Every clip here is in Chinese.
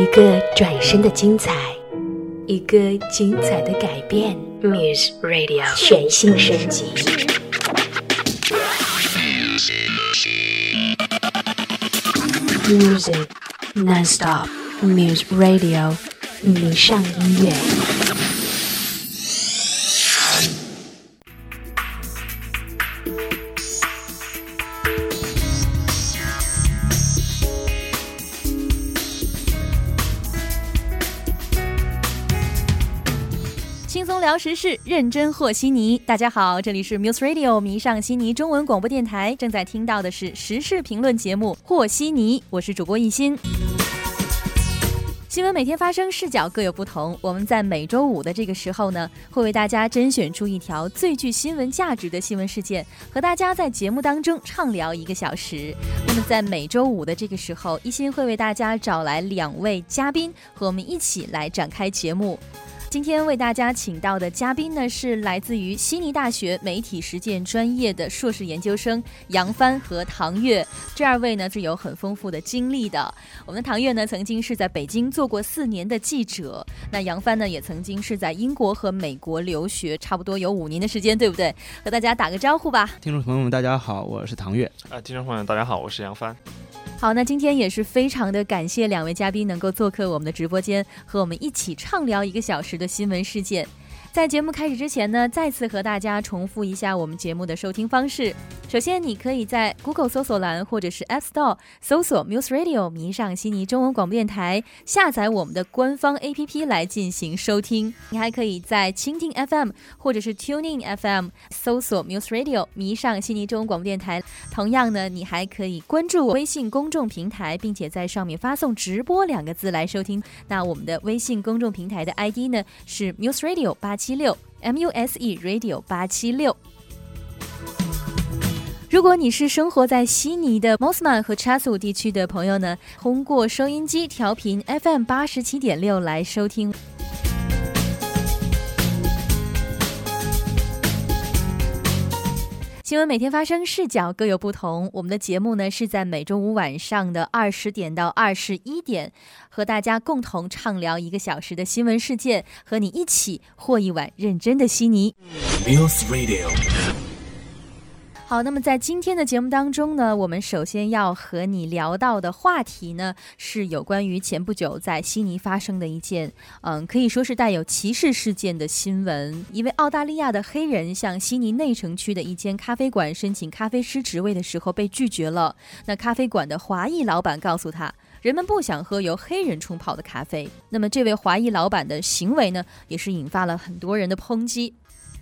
一个转身的精彩，一个精彩的改变。Muse Radio 全新升级。Music nonstop. Muse Radio 迷上音乐。聊时事，认真和稀泥。大家好，这里是 Muse Radio 迷上悉尼中文广播电台，正在听到的是时事评论节目《和稀泥》，我是主播一心。新闻每天发生，视角各有不同。我们在每周五的这个时候呢，会为大家甄选出一条最具新闻价值的新闻事件，和大家在节目当中畅聊一个小时。那么在每周五的这个时候，一心会为大家找来两位嘉宾，和我们一起来展开节目。今天为大家请到的嘉宾呢，是来自于悉尼大学媒体实践专业的硕士研究生杨帆和唐月。这二位呢是有很丰富的经历的。我们的唐月呢，曾经是在北京做过四年的记者；那杨帆呢，也曾经是在英国和美国留学，差不多有五年的时间，对不对？和大家打个招呼吧。听众朋友们，大家好，我是唐月。啊，听众朋友们，大家好，我是杨帆。好，那今天也是非常的感谢两位嘉宾能够做客我们的直播间，和我们一起畅聊一个小时的新闻事件。在节目开始之前呢，再次和大家重复一下我们节目的收听方式。首先，你可以在 Google 搜索栏或者是 App Store 搜索 Muse Radio 迷上悉尼中文广播电台，下载我们的官方 APP 来进行收听。你还可以在蜻蜓 FM 或者是 Tuning FM 搜索 Muse Radio 迷上悉尼中文广播电台。同样呢，你还可以关注微信公众平台，并且在上面发送“直播”两个字来收听。那我们的微信公众平台的 ID 呢是 Muse Radio 八。七六 M U S E Radio 八七六。如果你是生活在悉尼的 Mosman 和 Chasoo 地区的朋友呢，通过收音机调频 FM 八十七点六来收听。新闻每天发生，视角各有不同。我们的节目呢是在每周五晚上的二十点到二十一点，和大家共同畅聊一个小时的新闻事件，和你一起和一碗认真的悉尼。好，那么在今天的节目当中呢，我们首先要和你聊到的话题呢，是有关于前不久在悉尼发生的一件，嗯，可以说是带有歧视事件的新闻。一位澳大利亚的黑人向悉尼内城区的一间咖啡馆申请咖啡师职位的时候被拒绝了。那咖啡馆的华裔老板告诉他，人们不想喝由黑人冲泡的咖啡。那么这位华裔老板的行为呢，也是引发了很多人的抨击。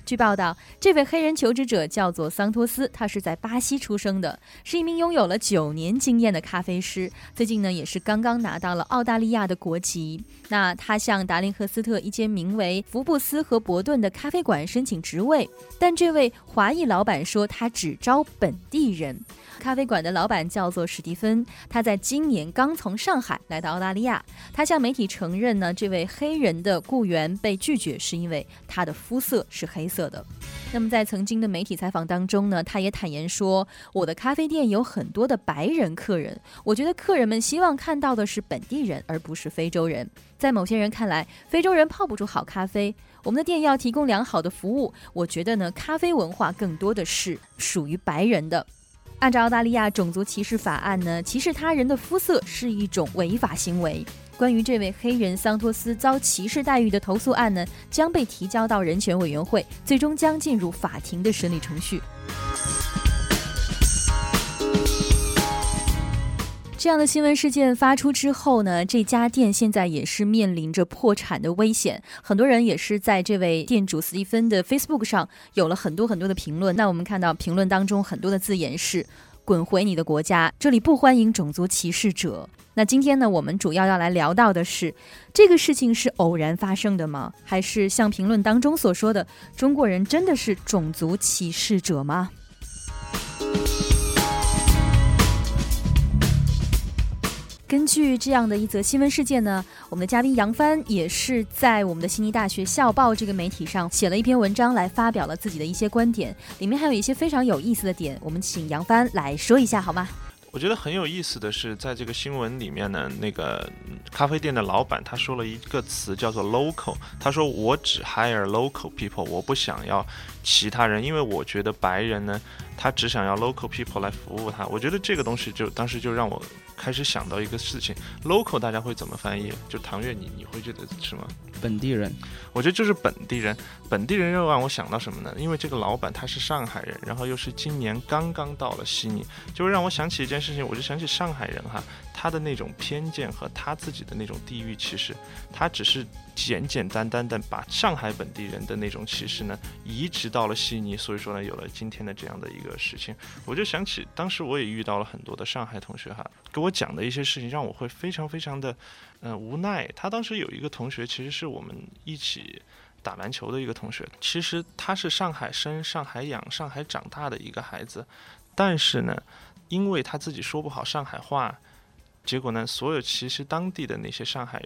据报道，这位黑人求职者叫做桑托斯，他是在巴西出生的，是一名拥有了九年经验的咖啡师。最近呢，也是刚刚拿到了澳大利亚的国籍。那他向达林赫斯特一间名为福布斯和伯顿的咖啡馆申请职位，但这位华裔老板说他只招本地人。咖啡馆的老板叫做史蒂芬，他在今年刚从上海来到澳大利亚。他向媒体承认呢，这位黑人的雇员被拒绝是因为他的肤色是黑色色的。那么在曾经的媒体采访当中呢，他也坦言说：“我的咖啡店有很多的白人客人，我觉得客人们希望看到的是本地人，而不是非洲人。在某些人看来，非洲人泡不出好咖啡。我们的店要提供良好的服务。我觉得呢，咖啡文化更多的是属于白人的。”按照澳大利亚种族歧视法案呢，歧视他人的肤色是一种违法行为。关于这位黑人桑托斯遭歧视待遇的投诉案呢，将被提交到人权委员会，最终将进入法庭的审理程序。这样的新闻事件发出之后呢，这家店现在也是面临着破产的危险。很多人也是在这位店主斯蒂芬的 Facebook 上有了很多很多的评论。那我们看到评论当中很多的字眼是“滚回你的国家”，这里不欢迎种族歧视者。那今天呢，我们主要要来聊到的是，这个事情是偶然发生的吗？还是像评论当中所说的，中国人真的是种族歧视者吗？根据这样的一则新闻事件呢，我们的嘉宾杨帆也是在我们的悉尼大学校报这个媒体上写了一篇文章，来发表了自己的一些观点，里面还有一些非常有意思的点，我们请杨帆来说一下好吗？我觉得很有意思的是，在这个新闻里面呢，那个咖啡店的老板他说了一个词叫做 local，他说我只 hire local people，我不想要其他人，因为我觉得白人呢，他只想要 local people 来服务他。我觉得这个东西就当时就让我开始想到一个事情，local 大家会怎么翻译？就唐月，你你会觉得什么？本地人，我觉得就是本地人。本地人又让我想到什么呢？因为这个老板他是上海人，然后又是今年刚刚到了悉尼，就会让我想起一件事情，我就想起上海人哈，他的那种偏见和他自己的那种地域歧视，他只是简简单单的把上海本地人的那种歧视呢移植到了悉尼，所以说呢有了今天的这样的一个事情。我就想起当时我也遇到了很多的上海同学哈，给我讲的一些事情，让我会非常非常的嗯无奈。他当时有一个同学，其实是我们一起。打篮球的一个同学，其实他是上海生、上海养、上海长大的一个孩子，但是呢，因为他自己说不好上海话。结果呢？所有其实当地的那些上海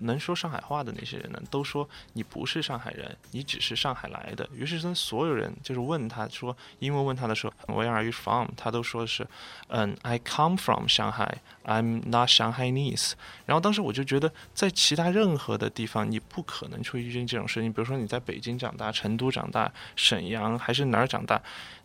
能说上海话的那些人呢，都说你不是上海人，你只是上海来的。于是呢，所有人就是问他说，英文问他的时候，Where are you from？他都说是，嗯，I come from Shanghai，I'm not Shanghainese。然后当时我就觉得，在其他任何的地方，你不可能去遇见这种事情。比如说你在北京长大、成都长大、沈阳还是哪儿长大。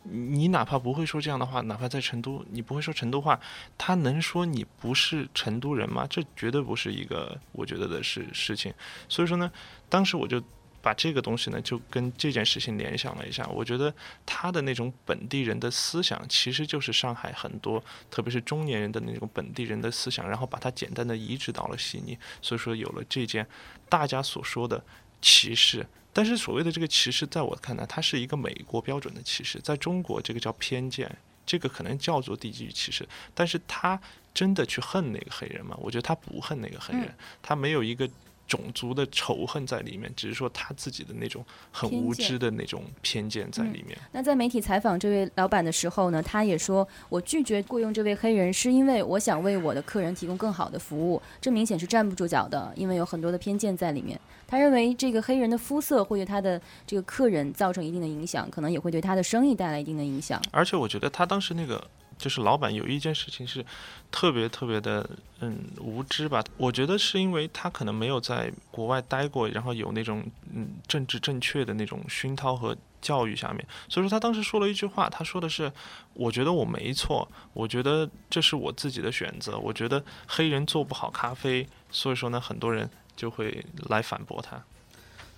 你哪怕不会说这样的话，哪怕在成都，你不会说成都话，他能说你不是成都人吗？这绝对不是一个我觉得的事事情。所以说呢，当时我就把这个东西呢，就跟这件事情联想了一下。我觉得他的那种本地人的思想，其实就是上海很多，特别是中年人的那种本地人的思想，然后把它简单的移植到了悉尼。所以说有了这件大家所说的歧视。但是所谓的这个歧视，在我看来，它是一个美国标准的歧视，在中国这个叫偏见，这个可能叫做地域歧视。但是他真的去恨那个黑人吗？我觉得他不恨那个黑人，他没有一个。种族的仇恨在里面，只是说他自己的那种很无知的那种偏见在里面。那在媒体采访这位老板的时候呢，他也说我拒绝雇佣这位黑人，是因为我想为我的客人提供更好的服务。这明显是站不住脚的，因为有很多的偏见在里面。他认为这个黑人的肤色会对他的这个客人造成一定的影响，可能也会对他的生意带来一定的影响。而且我觉得他当时那个。就是老板有一件事情是特别特别的嗯无知吧，我觉得是因为他可能没有在国外待过，然后有那种嗯政治正确的那种熏陶和教育下面，所以说他当时说了一句话，他说的是，我觉得我没错，我觉得这是我自己的选择，我觉得黑人做不好咖啡，所以说呢，很多人就会来反驳他。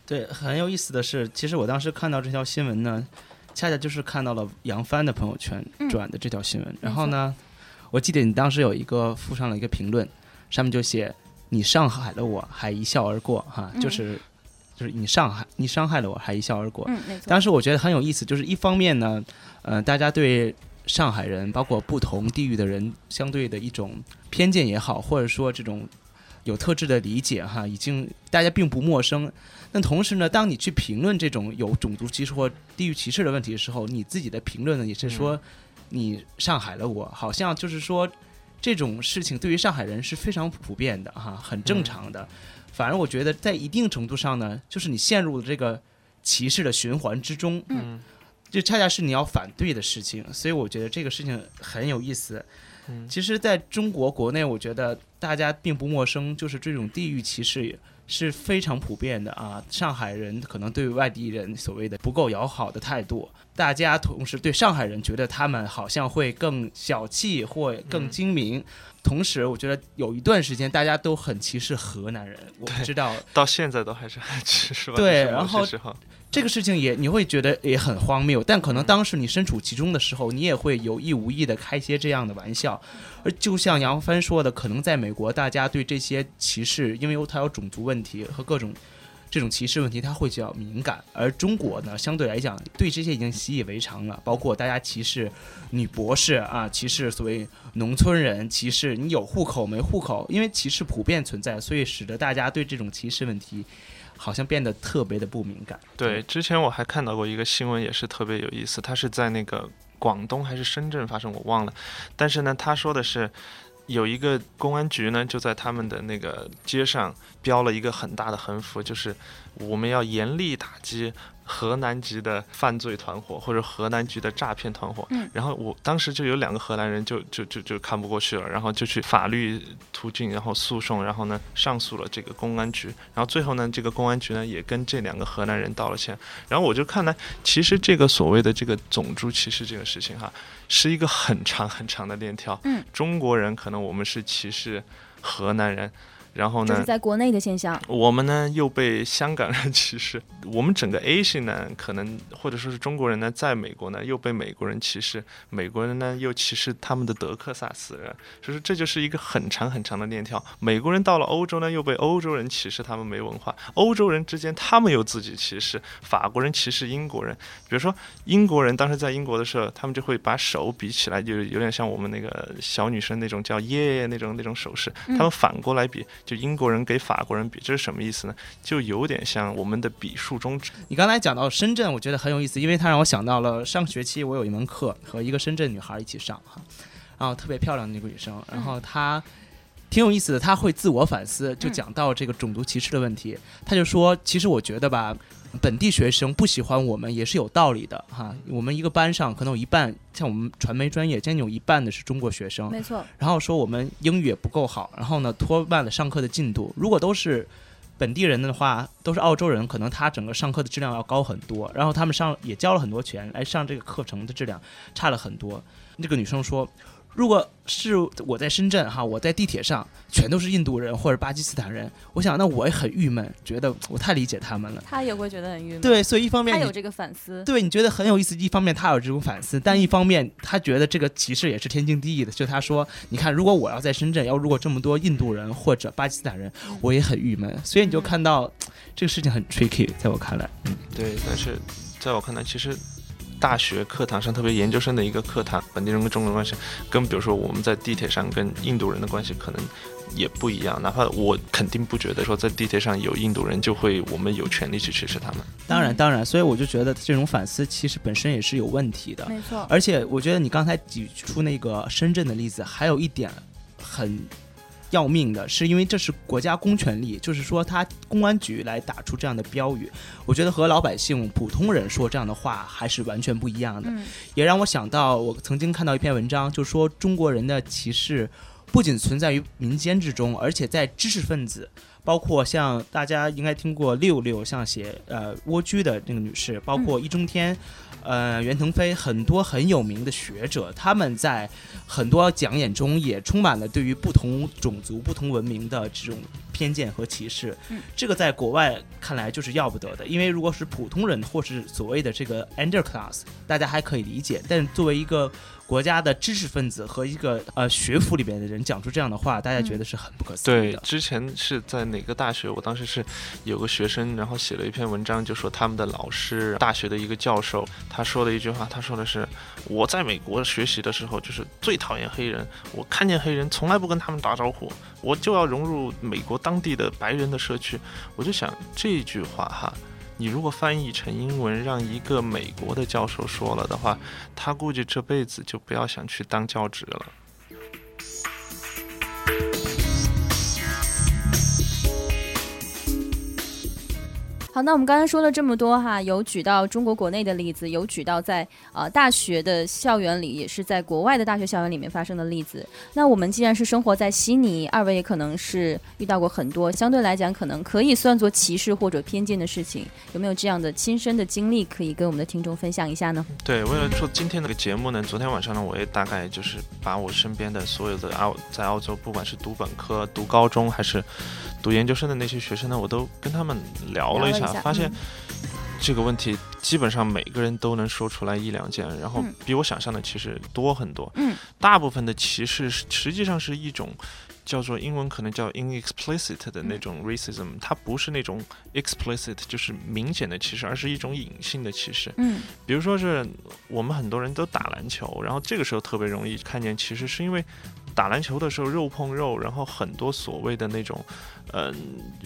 对，很有意思的是，其实我当时看到这条新闻呢。恰恰就是看到了杨帆的朋友圈转的这条新闻，然后呢，我记得你当时有一个附上了一个评论，上面就写你上海了我还一笑而过哈，就是就是你上海你伤害了我还一笑而过。嗯，当时我觉得很有意思，就是一方面呢，呃，大家对上海人，包括不同地域的人，相对的一种偏见也好，或者说这种有特质的理解哈，已经大家并不陌生。那同时呢，当你去评论这种有种族歧视或地域歧视的问题的时候，你自己的评论呢也是说，你上海了我，好像就是说，这种事情对于上海人是非常普遍的哈，很正常的。反而我觉得在一定程度上呢，就是你陷入了这个歧视的循环之中，嗯，就恰恰是你要反对的事情。所以我觉得这个事情很有意思。嗯，其实在中国国内，我觉得大家并不陌生，就是这种地域歧视。是非常普遍的啊！上海人可能对外地人所谓的不够友好的态度，大家同时对上海人觉得他们好像会更小气或更精明。同时，我觉得有一段时间大家都很歧视河南人，我不知道到现在都还是很歧视吧？对，然后。这个事情也你会觉得也很荒谬，但可能当时你身处其中的时候，你也会有意无意的开些这样的玩笑。而就像杨帆说的，可能在美国，大家对这些歧视，因为它有种族问题和各种这种歧视问题，它会比较敏感。而中国呢，相对来讲，对这些已经习以为常了。包括大家歧视女博士啊，歧视所谓农村人，歧视你有户口没户口，因为歧视普遍存在，所以使得大家对这种歧视问题。好像变得特别的不敏感。对，之前我还看到过一个新闻，也是特别有意思。他是在那个广东还是深圳发生，我忘了。但是呢，他说的是有一个公安局呢，就在他们的那个街上标了一个很大的横幅，就是我们要严厉打击河南籍的犯罪团伙或者河南籍的诈骗团伙。嗯然后我当时就有两个荷兰人就就就就看不过去了，然后就去法律途径，然后诉讼，然后呢上诉了这个公安局，然后最后呢这个公安局呢也跟这两个荷兰人道了歉。然后我就看来，其实这个所谓的这个种族歧视这个事情哈，是一个很长很长的链条。嗯，中国人可能我们是歧视河南人，然后呢这是，在国内的现象。我们呢又被香港人 歧视，我们整个 Asian 呢，可能或者说是中国人呢，在美国呢又被美国人歧视，美国人呢又歧视他们的德克萨斯人，所以说这就是一个很长很长的链条。美国人到了欧洲呢，又被欧洲人歧视他们没文化，欧洲人之间他们又自己歧视，法国人歧视英国人。比如说英国人当时在英国的时候，他们就会把手比起来，就有点像我们那个小女生那种叫耶那种那种手势，他们反过来比，就英国人给法国人比，这是什么意思呢？就有点像我们的比术中指。你刚才讲到深圳，我觉得很有意思，因为它让我想到了上学期我有一门课和一个深圳女孩一起上哈，然后特别漂亮的那个女生，然后她挺有意思的，他会自我反思，就讲到这个种族歧视的问题，他就说，其实我觉得吧。本地学生不喜欢我们也是有道理的哈，我们一个班上可能有一半，像我们传媒专业，将近有一半的是中国学生，没错，然后说我们英语也不够好，然后呢拖慢了上课的进度。如果都是本地人的话，都是澳洲人，可能他整个上课的质量要高很多。然后他们上也交了很多钱来上这个课程的质量差了很多。那个女生说。如果是我在深圳哈，我在地铁上全都是印度人或者巴基斯坦人，我想那我也很郁闷，觉得我太理解他们了。他也会觉得很郁闷。，对，所以一方面他有这个反思。对你觉得很有意思，一方面他有这种反思，但一方面他觉得这个歧视也是天经地义的。就他说，你看，如果我要在深圳，要如果这么多印度人或者巴基斯坦人，我也很郁闷。所以你就看到这个事情很 tricky，在我看来，嗯，对，但是在我看来，其实大学课堂上，特别研究生的一个课堂，本地人跟中国人关系，跟比如说我们在地铁上跟印度人的关系可能也不一样。哪怕我肯定不觉得说在地铁上有印度人就会我们有权利去歧视他们。当然当然，所以我就觉得这种反思其实本身也是有问题的。没错，而且我觉得你刚才举出那个深圳的例子，还有一点很要命的，是因为这是国家公权力，就是说他公安局来打出这样的标语，我觉得和老百姓普通人说这样的话还是完全不一样的。嗯也让我想到，我曾经看到一篇文章，就说中国人的歧视不仅存在于民间之中，而且在知识分子。包括像大家应该听过六六，像写呃蜗居的那个女士，包括易中天，呃袁腾飞，很多很有名的学者，他们在很多讲演中也充满了对于不同种族、不同文明的这种偏见和歧视。嗯这个在国外看来就是要不得的，因为如果是普通人或是所谓的这个 underclass，大家还可以理解，但是作为一个国家的知识分子和一个呃学府里边的人讲出这样的话，大家觉得是很不可思议的对，。之前是在哪个大学？我当时是有个学生，然后写了一篇文章，就说他们的老师，大学的一个教授，他说的一句话，他说的是：我在美国学习的时候，就是最讨厌黑人，我看见黑人从来不跟他们打招呼，我就要融入美国当地的白人的社区。我就想这句话哈。你如果翻译成英文，让一个美国的教授说了的话，他估计这辈子就不要想去当教职了。好，那我们刚才说了这么多哈，有举到中国国内的例子，有举到在呃大学的校园里，也是在国外的大学校园里面发生的例子。那我们既然是生活在悉尼，二位也可能是遇到过很多相对来讲可能可以算作歧视或者偏见的事情，有没有这样的亲身的经历可以跟我们的听众分享一下呢？对，为了做今天这个节目呢，昨天晚上呢，我也大概就是把我身边的所有的澳在澳洲，不管是读本科、读高中还是读研究生的那些学生呢，我都跟他们聊了一下，一下发现嗯这个问题基本上每个人都能说出来一两件，然后嗯比我想象的其实多很多。嗯，大部分的歧视是实际上是一种。叫做英文可能叫 inexplicit 的那种 racism，、它不是那种 explicit，就是明显的歧视，而是一种隐性的歧视。嗯比如说是我们很多人都打篮球，然后这个时候特别容易看见歧视，是因为打篮球的时候肉碰肉，然后很多所谓的那种，嗯、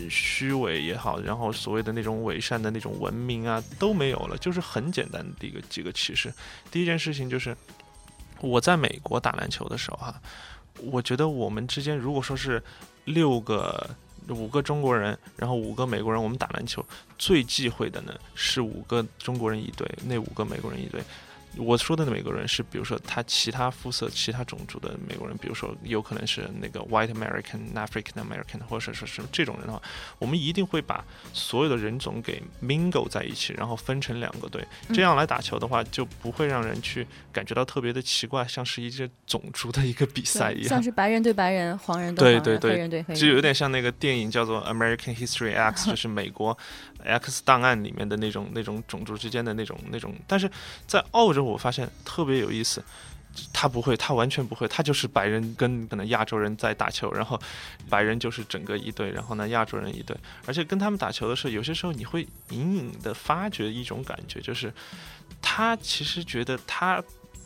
虚伪也好，然后所谓的那种伪善的那种文明啊都没有了，就是很简单的一个几个歧视。第一件事情就是我在美国打篮球的时候哈、我觉得我们之间如果说是六个五个中国人，然后五个美国人，我们打篮球最忌讳的呢是五个中国人一队，那五个美国人一队。我说的美国人是，比如说他其他肤色、其他种族的美国人，比如说有可能是那个 White American、African American，或者说是这种人的话，我们一定会把所有的人种给 mingle 在一起，然后分成两个队，这样来打球的话，就不会让人去感觉到特别的奇怪，像是一些种族的一个比赛一样，像是白人对白人、黄人对黄人、黑人对黑人，就有点像那个电影叫做 American History X，就是美国 X 档案里面的那种那种种族之间的那种那种，但是在澳洲。我发现特别有意思，他不会，他完全不会，他就是白人跟可能亚洲人在打球，然后白人就是整个一队，然后呢亚洲人一队，而且跟他们打球的时候，有些时候你会隐隐的发觉一种感觉，就是他其实觉得他。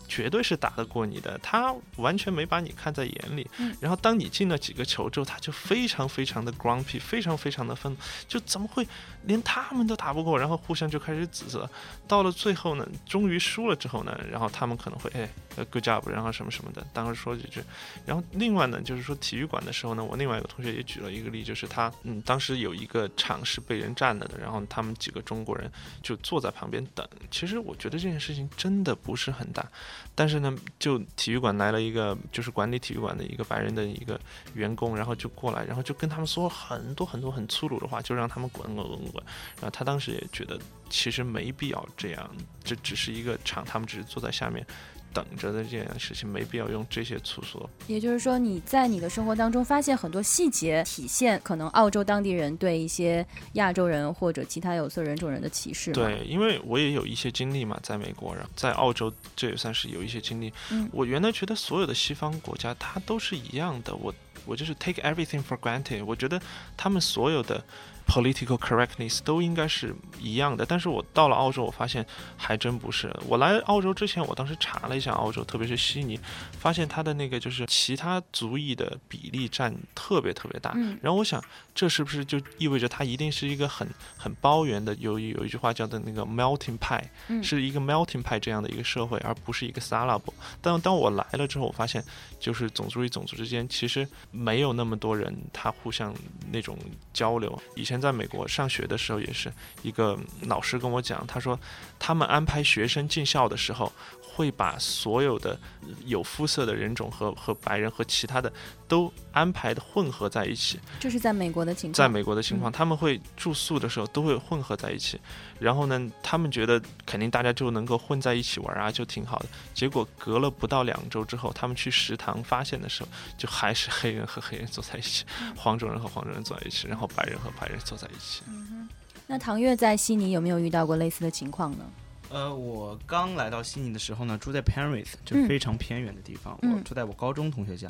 绝对是打得过你的，他完全没把你看在眼里。然后当你进了几个球之后，他就非常非常的 grumpy，非常非常的愤怒，就怎么会连他们都打不过？然后互相就开始指责。到了最后呢，终于输了之后呢，然后他们可能会哎，good job，然后什么什么的，当时说几句。然后另外呢，就是说体育馆的时候呢，我另外一个同学也举了一个例，就是他嗯，当时有一个场是被人占了的，然后他们几个中国人就坐在旁边等。其实我觉得这件事情真的不是很大。但是呢，就体育馆来了一个，就是管理体育馆的一个白人的一个员工，然后就过来，然后就跟他们说很多很多很粗鲁的话，就让他们滚滚滚滚滚。然后他当时也觉得，其实没必要这样，这只是一个场，他们只是坐在下面。等着的这件事情没必要用这些粗俗。也就是说，你在你的生活当中发现很多细节体现，可能澳洲当地人对一些亚洲人或者其他有色人种人的歧视。对，因为我也有一些经历嘛，在美国，然后在澳洲，这也算是有一些经历。嗯，我原来觉得所有的西方国家它都是一样的，我我就是 take everything for granted，我觉得他们所有的。Political correctness 都应该是一样的，但是我到了澳洲，我发现还真不是。我来澳洲之前，我当时查了一下澳洲，特别是悉尼，发现它的那个就是其他族裔的比例占特别特别大。然后我想。这是不是就意味着它一定是一个很很包圆的？有有一句话叫做那个 melting 派，是一个 melting 派这样的一个社会，而不是一个 salable。但当我来了之后，我发现就是种族与种族之间其实没有那么多人，他互相那种交流。以前在美国上学的时候，也是一个老师跟我讲，他说他们安排学生进校的时候。会把所有的有肤色的人种和和白人和其他的都安排的混合在一起。这是在美国的情况。在美国的情况，他们会住宿的时候都会混合在一起。然后呢，他们觉得肯定大家就能够混在一起玩啊，就挺好的。结果隔了不到两周之后，他们去食堂发现的时候，就还是黑人和黑人坐在一起，黄种人和黄种人坐在一起，然后白人和白人坐在一起。嗯哼。那唐月在悉尼有没有遇到过类似的情况呢？呃，我刚来到悉尼的时候呢，住在 Penrith，就非常偏远的地方。我住在我高中同学家。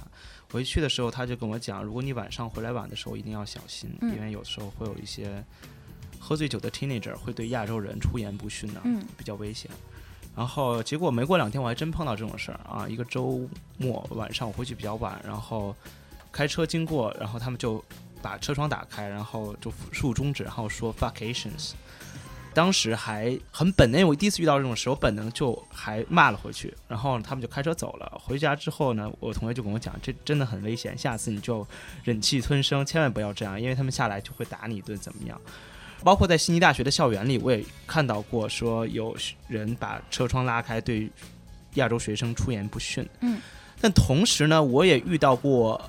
回去的时候，他就跟我讲，如果你晚上回来晚的时候，一定要小心，因为有时候会有一些喝醉酒的 teenager 会对亚洲人出言不逊呢，比较危险。然后结果没过两天，我还真碰到这种事儿啊！一个周末晚上，我回去比较晚，然后开车经过，然后他们就把车窗打开，然后就竖中指，然后说 fuckations。当时还很本能，我第一次遇到这种事，我本能就还骂了回去。然后他们就开车走了。回家之后呢，我同学就跟我讲，这真的很危险，下次你就忍气吞声，千万不要这样，因为他们下来就会打你一顿，怎么样？包括在悉尼大学的校园里，我也看到过，说有人把车窗拉开，对亚洲学生出言不逊。嗯，但同时呢，我也遇到过。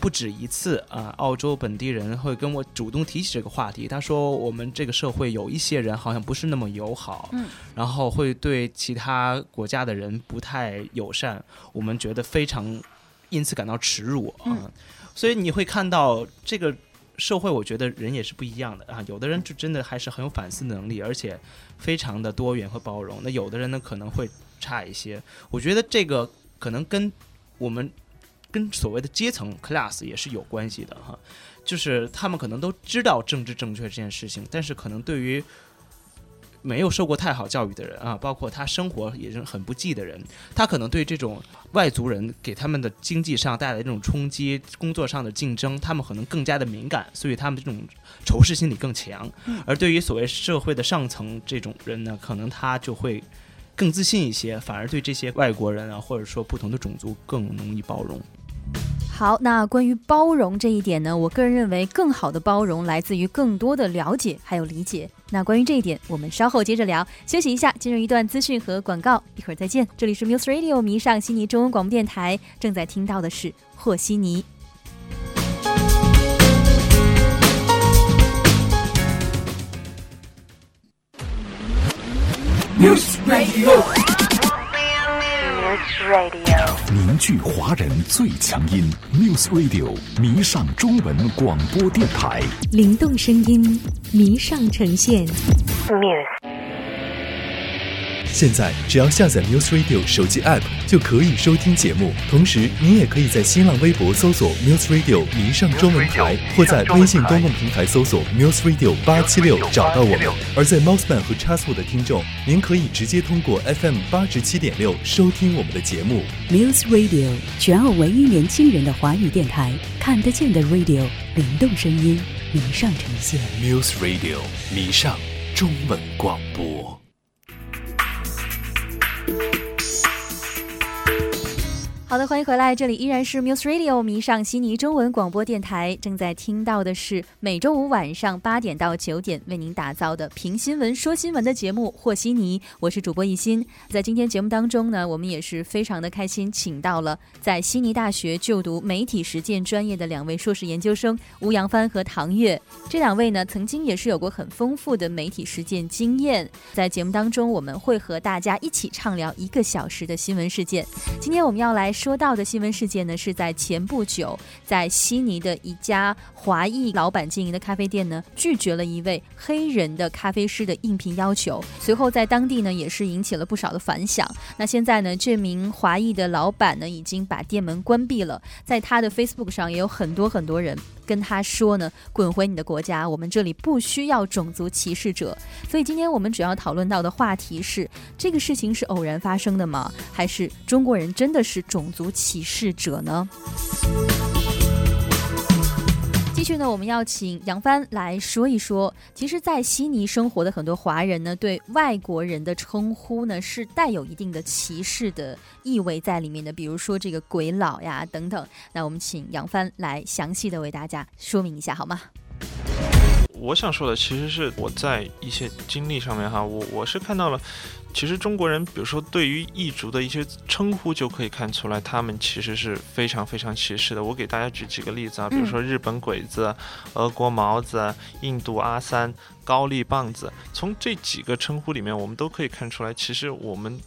不止一次啊！澳洲本地人会跟我主动提起这个话题。他说：“我们这个社会有一些人好像不是那么友好，嗯，然后会对其他国家的人不太友善，我们觉得非常，因此感到耻辱啊。所以你会看到这个社会，我觉得人也是不一样的啊。有的人就真的还是很有反思能力，而且非常的多元和包容。那有的人呢可能会差一些。我觉得这个可能跟我们。”跟所谓的阶层 class 也是有关系的哈，就是他们可能都知道政治正确这件事情，但是可能对于没有受过太好教育的人啊，包括他生活也是很不济的人，他可能对这种外族人给他们的经济上带来这种冲击、工作上的竞争，他们可能更加的敏感，所以他们这种仇视心理更强。而对于所谓社会的上层这种人呢，可能他就会更自信一些，反而对这些外国人啊，或者说不同的种族更容易包容。好，那关于包容这一点呢，我个人认为，更好的包容来自于更多的了解还有理解。那关于这一点，我们稍后接着聊。休息一下，进入一段资讯和广告，一会儿再见。这里是 Muse Radio 迷上悉尼中文广播电台，正在听到的是和稀泥。News Radio，Radio，凝聚华人最强音，News Radio 迷上中文广播电台。灵动声音，迷上呈现。Muse。现在只要下载 News Radio 手机 App 就可以收听节目，同时您也可以在新浪微博搜索 News Radio 迷上中文台，或在微信公共平台搜索 News Radio 八七六找到我们。而在 Mouseman 和 Chasu 的听众，您可以直接通过 FM 八十七点六收听我们的节目。Muse Radio，全澳唯一年轻人的华语电台，看得见的 Radio，灵动声音，迷上呈现。News Radio 迷上中文广播。好的，欢迎回来，这里依然是 Muse Radio 迷上悉尼中文广播电台，正在听到的是每周五晚上八点到九点为您打造的评新闻、说新闻的节目《和稀泥》，我是主播一心。在今天节目当中呢，我们也是非常的开心，请到了在悉尼大学就读媒体实践专业的两位硕士研究生吴扬帆和唐月。这两位呢，曾经也是有过很丰富的媒体实践经验。在节目当中，我们会和大家一起畅聊一个小时的新闻事件。今天我们要来说到的新闻事件呢，是在前不久，在悉尼的一家华裔老板经营的咖啡店呢，拒绝了一位黑人的咖啡师的应聘要求。随后在当地呢，也是引起了不少的反响。那现在呢，这名华裔的老板呢，已经把店门关闭了。在他的 Facebook 上，也有很多很多人跟他说呢：“滚回你的国家，我们这里不需要种族歧视者。”所以今天我们主要讨论到的话题是：这个事情是偶然发生的吗？还是中国人真的是种族歧视者呢？继续呢，我们要请杨帆来说一说。其实，在悉尼生活的很多华人呢，对外国人的称呼呢，是带有一定的歧视的意味在里面的。比如说这个“鬼佬”呀等等。那我们请杨帆来详细的为大家说明一下，好吗？我想说的其实是我在一些经历上面哈，我我是看到了，其实中国人，比如说对于异族的一些称呼，就可以看出来，他们其实是非常非常歧视的。我给大家举几个例子啊，比如说日本鬼子、俄国毛子、印度阿三、高丽棒子，从这几个称呼里面，我们都可以看出来，其实我们。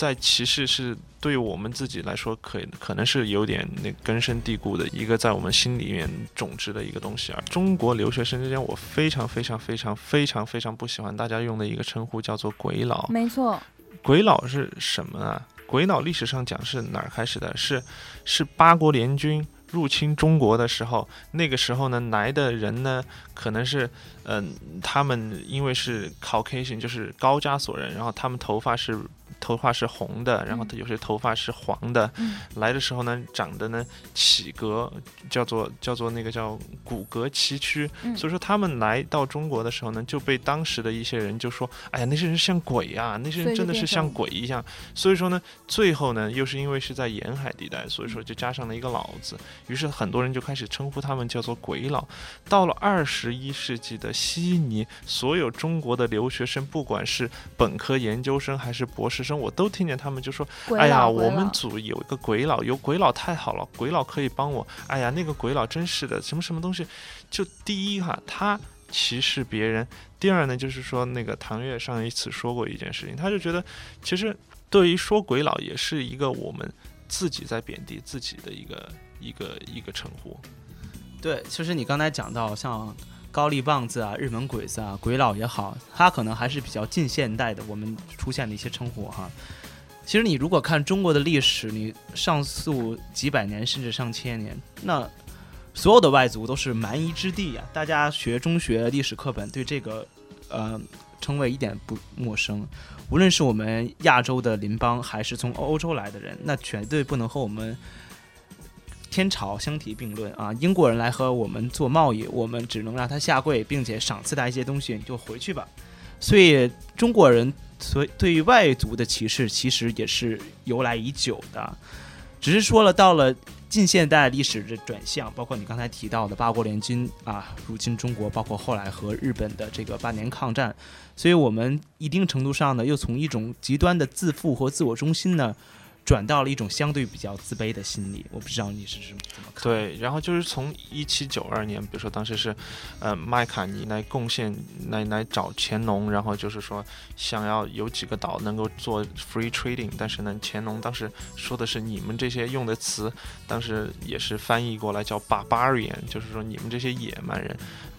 在歧视是对我们自己来说，可可能是有点那根深蒂固的一个在我们心里面种植的一个东西啊。中国留学生之间，我非常非常非常非常非常不喜欢大家用的一个称呼叫做“鬼佬”。没错，鬼佬是什么啊？鬼佬历史上讲是哪儿开始的？是是八国联军入侵中国的时候，那个时候呢来的人呢，可能是嗯、他们因为是 Caucasian，就是高加索人，然后他们头发是。头发是红的，然后他有些头发是黄的。嗯来的时候呢，长得呢起格，叫做叫做那个叫骨骼崎岖。嗯所以说他们来到中国的时候呢，就被当时的一些人就说：“哎呀，那些人像鬼啊，那些人真的是像鬼一样。”所以说呢，最后呢，又是因为是在沿海地带，所以说就加上了一个“老”字，于是很多人就开始称呼他们叫做“鬼佬”。到了二十一世纪的悉尼，所有中国的留学生，不管是本科、研究生还是博士生，我都听见他们就说：“哎呀，我们组有一个鬼佬，有鬼佬太好了，鬼佬可以帮我。哎呀，那个鬼佬真是的，什么什么东西，就第一哈，他歧视别人；第二呢，就是说那个唐月上一次说过一件事情，他就觉得其实对于说鬼佬也是一个我们自己在贬低自己的一个一个一个称呼。对，其实你刚才讲到像高丽棒子啊、日本鬼子啊、鬼佬也好，它可能还是比较近现代的我们出现的一些称呼哈。其实你如果看中国的历史，你上溯几百年甚至上千年，那所有的外族都是蛮夷之地呀、大家学中学历史课本对这个呃称谓一点不陌生。无论是我们亚洲的邻邦，还是从欧洲来的人，那绝对不能和我们天朝相提并论啊！英国人来和我们做贸易，我们只能让他下跪，并且赏赐他一些东西，你就回去吧。所以中国人所对于外族的歧视，其实也是由来已久的，只是说了到了近现代历史的转向，包括你刚才提到的八国联军啊入侵中国，包括后来和日本的这个八年抗战，所以我们一定程度上呢，又从一种极端的自负和自我中心呢。转到了一种相对比较自卑的心理，我不知道你是怎么怎么看？对，然后就是从一七九二年，比如说当时是，呃，麦卡尼来贡献，来来找乾隆，然后就是说想要有几个岛能够做 free trading，但是呢，乾隆当时说的是你们这些用的词，当时也是翻译过来叫 barbarian，就是说你们这些野蛮人。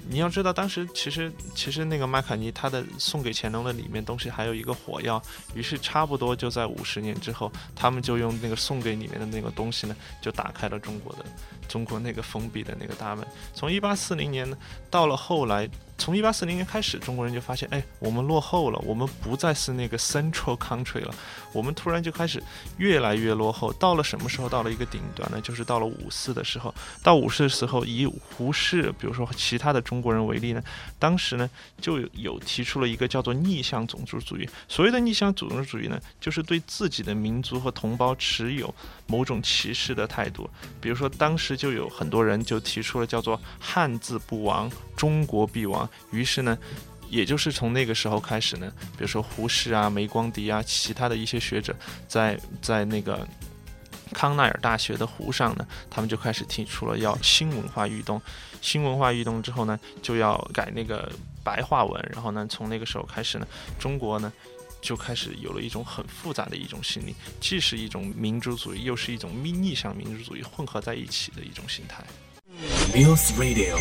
你要知道，当时其实其实那个麦卡尼他的送给乾隆的里面东西还有一个火药，于是差不多就在五十年之后，他们就用那个送给里面的那个东西呢，就打开了中国的中国那个封闭的那个大门。从一八四零年呢，到了后来。从一八四零年开始，中国人就发现，哎，我们落后了，我们不再是那个 central country 了，我们突然就开始越来越落后。到了什么时候？到了一个顶端呢？就是到了五四的时候。到五四的时候，以胡适，比如说其他的中国人为例呢，当时呢就有提出了一个叫做逆向种族主义。所谓的逆向种族主义呢，就是对自己的民族和同胞持有某种歧视的态度。比如说，当时就有很多人就提出了叫做“汉字不亡，中国必亡”。于是呢，也就是从那个时候开始呢，比如说胡适啊、梅光迪啊，其他的一些学者，在在那个康奈尔大学的湖上呢，他们就开始提出了要新文化运动。新文化运动之后呢，就要改那个白话文。然后呢，从那个时候开始呢，中国呢就开始有了一种很复杂的一种心理，既是一种民族主义，又是一种逆向民族主义混合在一起的一种心态。News Radio。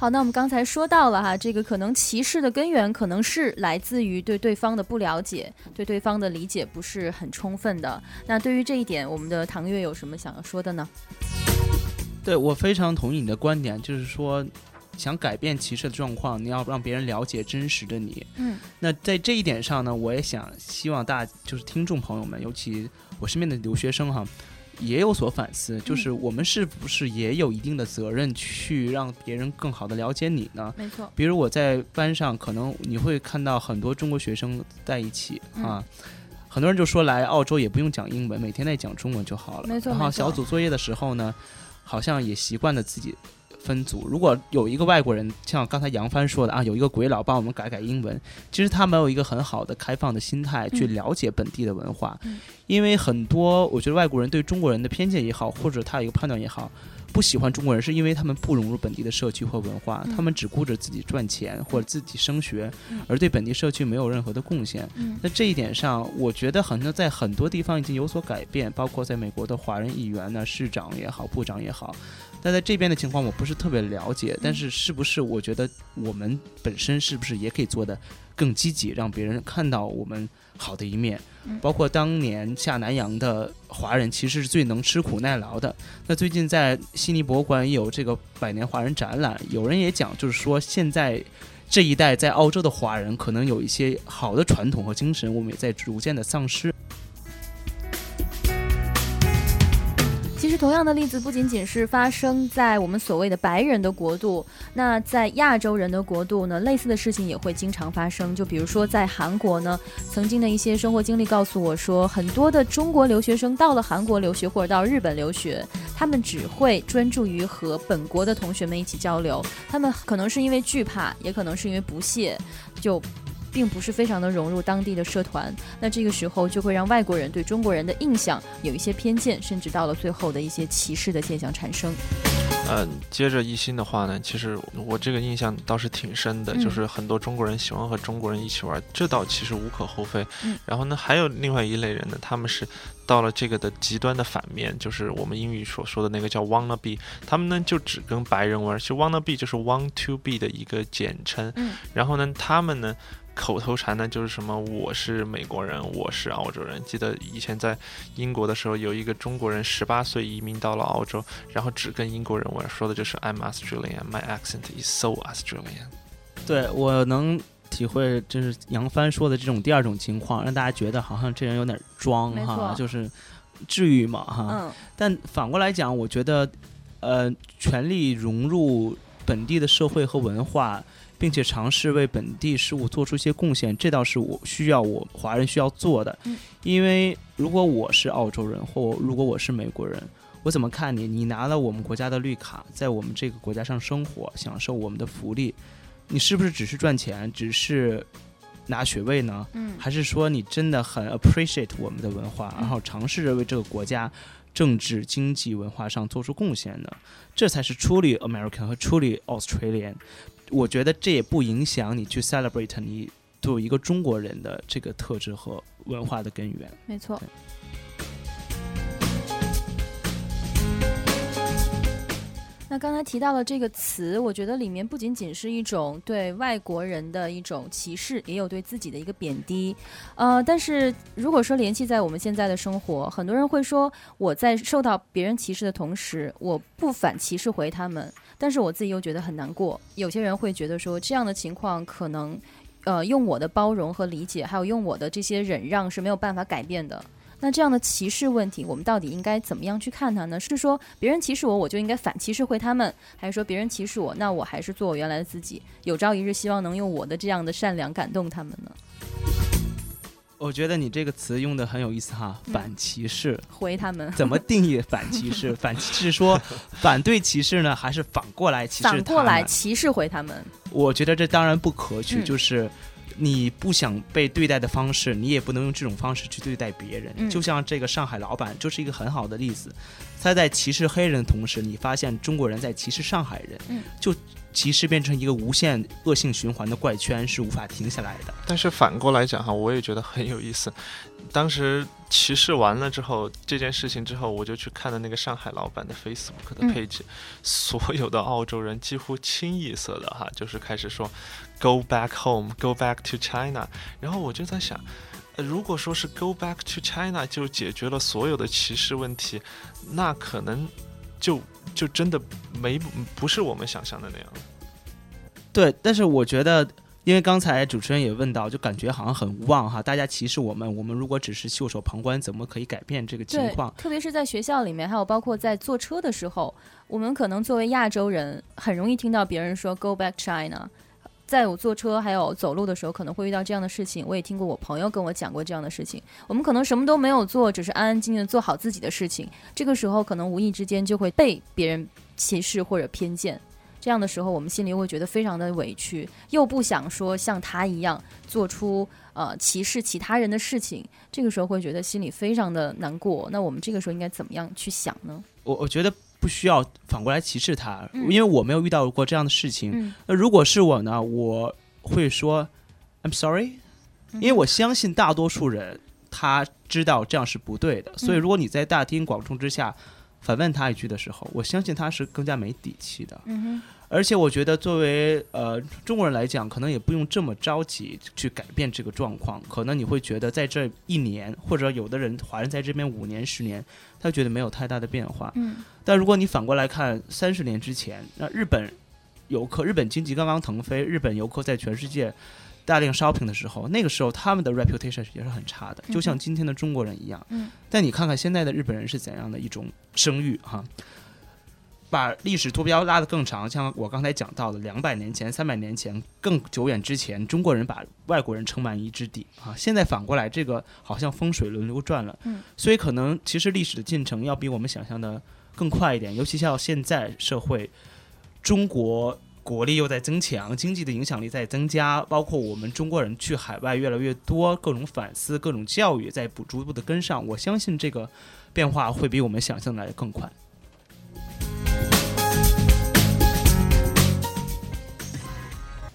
好，那我们刚才说到了哈，这个可能歧视的根源可能是来自于对对方的不了解，对对方的理解不是很充分的。那对于这一点，我们的唐月有什么想要说的呢？对我非常同意你的观点，就是说，想改变歧视的状况，你要让别人了解真实的你。嗯，那在这一点上呢，我也想希望大就是听众朋友们，尤其我身边的留学生哈。也有所反思，就是我们是不是也有一定的责任去让别人更好的了解你呢？没错。比如我在班上，可能你会看到很多中国学生在一起啊，很多人就说来澳洲也不用讲英文，每天在讲中文就好了。没错。然后小组作业的时候呢，好像也习惯了自己。分组，如果有一个外国人，像刚才杨帆说的啊，有一个鬼佬帮我们改改英文，其实他没有一个很好的开放的心态去了解本地的文化，因为很多我觉得外国人对中国人的偏见也好，或者他有一个判断也好，不喜欢中国人是因为他们不融入本地的社区或文化，他们只顾着自己赚钱或者自己升学，而对本地社区没有任何的贡献。那这一点上，我觉得好像在很多地方已经有所改变，包括在美国的华人议员呢，市长也好，部长也好。但在这边的情况我不是特别了解，但是是不是我觉得我们本身是不是也可以做的更积极，让别人看到我们好的一面？包括当年下南洋的华人其实是最能吃苦耐劳的。那最近在悉尼博物馆有这个百年华人展览，有人也讲，就是说现在这一代在澳洲的华人可能有一些好的传统和精神，我们也在逐渐的丧失。其实，同样的例子不仅仅是发生在我们所谓的白人的国度，那在亚洲人的国度呢，类似的事情也会经常发生。就比如说在韩国呢，曾经的一些生活经历告诉我说，很多的中国留学生到了韩国留学或者到日本留学，他们只会专注于和本国的同学们一起交流，他们可能是因为惧怕，也可能是因为不屑，就。并不是非常的融入当地的社团，那这个时候就会让外国人对中国人的印象有一些偏见，甚至到了最后的一些歧视的现象产生。嗯，接着一心的话呢，其实我这个印象倒是挺深的，就是很多中国人喜欢和中国人一起玩，这倒其实无可厚非。然后呢，还有另外一类人呢，他们是到了这个的极端的反面，就是我们英语所说的那个叫 wanna be，他们呢就只跟白人玩，其实 wanna be 就是 want to be 的一个简称。然后呢，他们呢。口头禅呢，就是什么我是美国人，我是澳洲人。记得以前在英国的时候，有一个中国人十八岁移民到了澳洲，然后只跟英国人玩，说的就是 I'm Australian, my accent is so Australian。对我能体会，就是杨帆说的这种第二种情况，让大家觉得好像这人有点装哈，就是至于吗哈？但反过来讲，我觉得，呃，全力融入本地的社会和文化。并且尝试为本地事务做出一些贡献，这倒是我需要我华人需要做的。嗯因为如果我是澳洲人，或如果我是美国人，我怎么看你？你拿了我们国家的绿卡，在我们这个国家上生活，享受我们的福利，你是不是只是赚钱，只是拿学位呢？嗯还是说你真的很 appreciate 我们的文化，然后尝试着为这个国家政治、经济、文化上做出贡献呢？这才是 truly American 和 truly Australian。我觉得这也不影响你去 celebrate 你作为一个中国人的这个特质和文化的根源。没错。那刚才提到了这个词，我觉得里面不仅仅是一种对外国人的一种歧视，也有对自己的一个贬低。呃，但是如果说联系在我们现在的生活，很多人会说我在受到别人歧视的同时，我不反歧视回他们，但是我自己又觉得很难过。有些人会觉得说这样的情况可能，呃，用我的包容和理解，还有用我的这些忍让是没有办法改变的。那这样的歧视问题，我们到底应该怎么样去看它呢？是说别人歧视我，我就应该反歧视回他们，还是说别人歧视我，那我还是做我原来的自己？有朝一日希望能用我的这样的善良感动他们呢？我觉得你这个词用的很有意思哈，嗯反歧视。回他们，怎么定义反歧视？反歧视说反对歧视呢，还是反过来歧视？反过来歧视回他们？我觉得这当然不可取，嗯就是你不想被对待的方式，你也不能用这种方式去对待别人。嗯。就像这个上海老板就是一个很好的例子，他在歧视黑人的同时，你发现中国人在歧视上海人，嗯。就歧视变成一个无限恶性循环的怪圈，是无法停下来的。但是反过来讲哈，我也觉得很有意思。当时歧视完了之后，这件事情之后，我就去看了那个上海老板的 Facebook 的嗯 page，、所有的澳洲人几乎清一色的哈，就是开始说 “Go back home, go back to China”。然后我就在想，呃如果说是 “Go back to China” 就解决了所有的歧视问题，那可能就就真的没不是我们想象的那样。对，但是我觉得，因为刚才主持人也问到，就感觉好像很无望哈，大家歧视我们，我们如果只是袖手旁观，怎么可以改变这个情况？，特别是在学校里面，还有包括在坐车的时候，我们可能作为亚洲人，很容易听到别人说 “Go back China”。在我坐车还有走路的时候，可能会遇到这样的事情。我也听过我朋友跟我讲过这样的事情。我们可能什么都没有做，只是安安静静的做好自己的事情。这个时候，可能无意之间就会被别人歧视或者偏见。这样的时候，我们心里会觉得非常的委屈，又不想说像他一样做出呃歧视其他人的事情。这个时候会觉得心里非常的难过。那我们这个时候应该怎么样去想呢？我我觉得不需要反过来歧视他，嗯。因为我没有遇到过这样的事情。嗯。那如果是我呢，我会说 I'm sorry，因为我相信大多数人他知道这样是不对的，所以如果你在大庭广众之下反问他一句的时候，我相信他是更加没底气的。嗯哼，而且我觉得，作为呃中国人来讲，可能也不用这么着急去改变这个状况。可能你会觉得，在这一年，或者有的人华人在这边五年、十年，他觉得没有太大的变化。嗯但如果你反过来看，三十年之前，那日本游客，日本经济刚刚腾飞，日本游客在全世界大量 shopping 的时候，那个时候他们的 reputation 也是很差的，就像今天的中国人一样。嗯但你看看现在的日本人是怎样的一种声誉哈。把历史图标拉得更长，像我刚才讲到的，两百年前、三百年前、更久远之前，中国人把外国人称满夷之地啊。现在反过来，这个好像风水轮流转了，嗯，所以可能其实历史的进程要比我们想象的更快一点，尤其像现在社会，中国国力又在增强，经济的影响力在增加，包括我们中国人去海外越来越多，各种反思、各种教育在逐步的跟上。我相信这个变化会比我们想象的更快。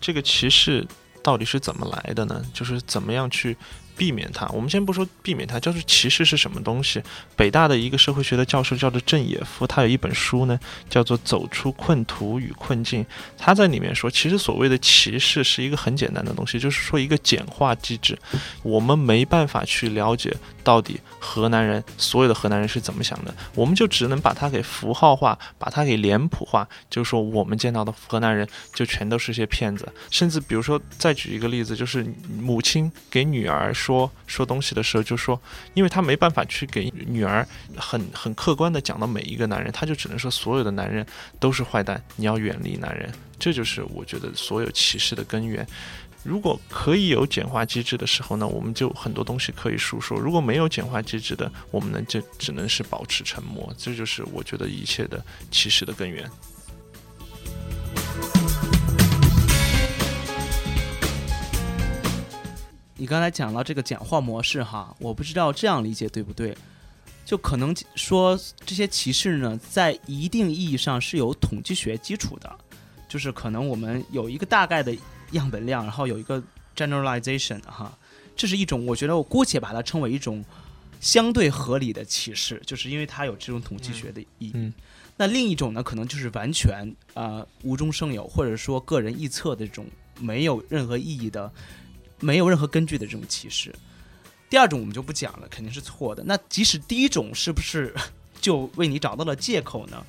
这个歧视到底是怎么来的呢？就是怎么样去避免它？我们先不说避免它，就是歧视是什么东西？北大的一个社会学的教授叫做郑也夫，他有一本书呢，叫做《走出困途与困境》。他在里面说，其实所谓的歧视是一个很简单的东西，就是说一个简化机制。我们没办法去了解到底河南人所有的河南人是怎么想的，我们就只能把它给符号化，把它给脸谱化，就是说我们见到的河南人就全都是些骗子。甚至比如说，再举一个例子，就是母亲给女儿说说东西的时候，就说，因为他没办法去给女儿很很客观的讲到每一个男人，他就只能说所有的男人都是坏蛋，你要远离男人，这就是我觉得所有歧视的根源。如果可以有简化机制的时候呢，我们就很多东西可以诉说；如果没有简化机制的，我们呢就只能是保持沉默。这就是我觉得一切的歧视的根源。你刚才讲到这个简化模式哈，我不知道这样理解对不对？就可能说这些歧视呢，在一定意义上是有统计学基础的，就是可能我们有一个大概的样本量，然后有一个 generalization 哈，这是一种我觉得我姑且把它称为一种相对合理的歧视，就是因为它有这种统计学的意义。嗯那另一种呢，可能就是完全呃无中生有，或者说个人臆测的这种没有任何意义的、没有任何根据的这种歧视。第二种我们就不讲了，肯定是错的。那即使第一种是不是就为你找到了借口呢？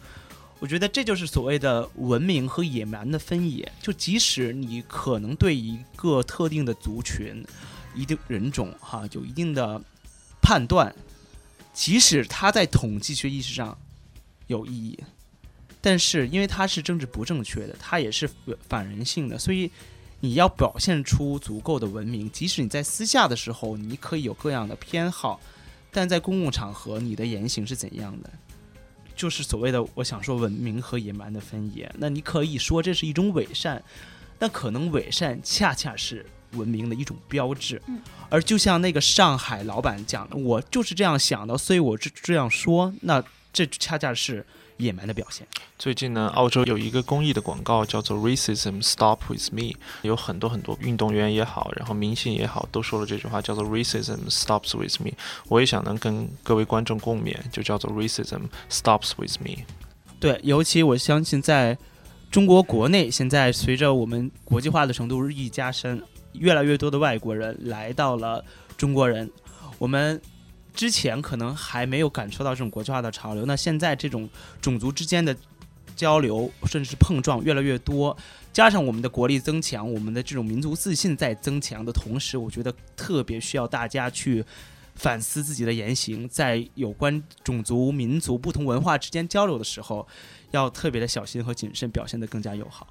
我觉得这就是所谓的文明和野蛮的分野。就即使你可能对一个特定的族群、一定人种哈有一定的判断，即使它在统计学意识上有意义，但是因为它是政治不正确的，它也是反人性的，所以你要表现出足够的文明。即使你在私下的时候，你可以有各样的偏好，但在公共场合，你的言行是怎样的？就是所谓的我想说文明和野蛮的分野。那你可以说这是一种伪善，但可能伪善恰恰是文明的一种标志。嗯而就像那个上海老板讲的，我就是这样想的，所以我这这样说，那这恰恰是野蛮的表现。最近呢，澳洲有一个公益的广告叫做 “Racism Stop with Me”，有很多很多运动员也好，然后明星也好，都说了这句话，叫做 “Racism stops with me”。我也想能跟各位观众共勉，就叫做 “Racism stops with me”。对，尤其我相信在中国国内，现在随着我们国际化的程度日益加深，越来越多的外国人来到了中国人，我们之前可能还没有感受到这种国际化的潮流，那现在这种种族之间的交流甚至是碰撞越来越多，加上我们的国力增强，我们的这种民族自信在增强的同时，我觉得特别需要大家去反思自己的言行，在有关种族、民族、不同文化之间交流的时候，要特别的小心和谨慎，表现得更加友好。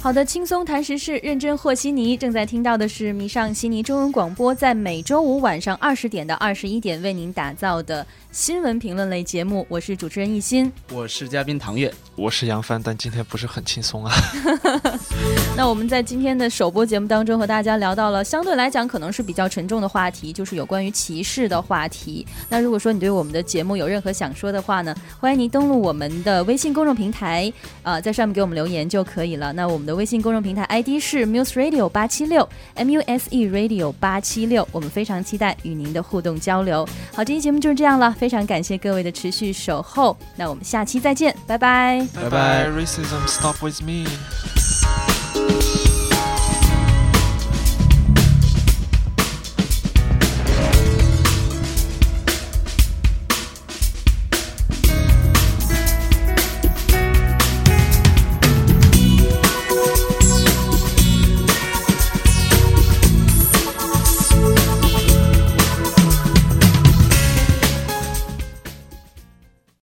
好的，轻松谈时事，认真和稀泥。正在听到的是迷上悉尼中文广播，在每周五晚上二十点到二十一点为您打造的新闻评论类节目。我是主持人一心。我是嘉宾唐月，我是杨帆，但今天不是很轻松啊。那我们在今天的首播节目当中和大家聊到了相对来讲可能是比较沉重的话题，就是有关于歧视的话题。那如果说你对我们的节目有任何想说的话呢，欢迎您登录我们的微信公众平台，啊、在上面给我们留言就可以了。那我们的微信公众平台 ID 是 Muse Radio 八七六 M U S E Radio 八七六，我们非常期待与您的互动交流。好，这期节目就是这样了，非常感谢各位的持续守候，那我们下期再见，拜拜。拜拜 Racism stop with me。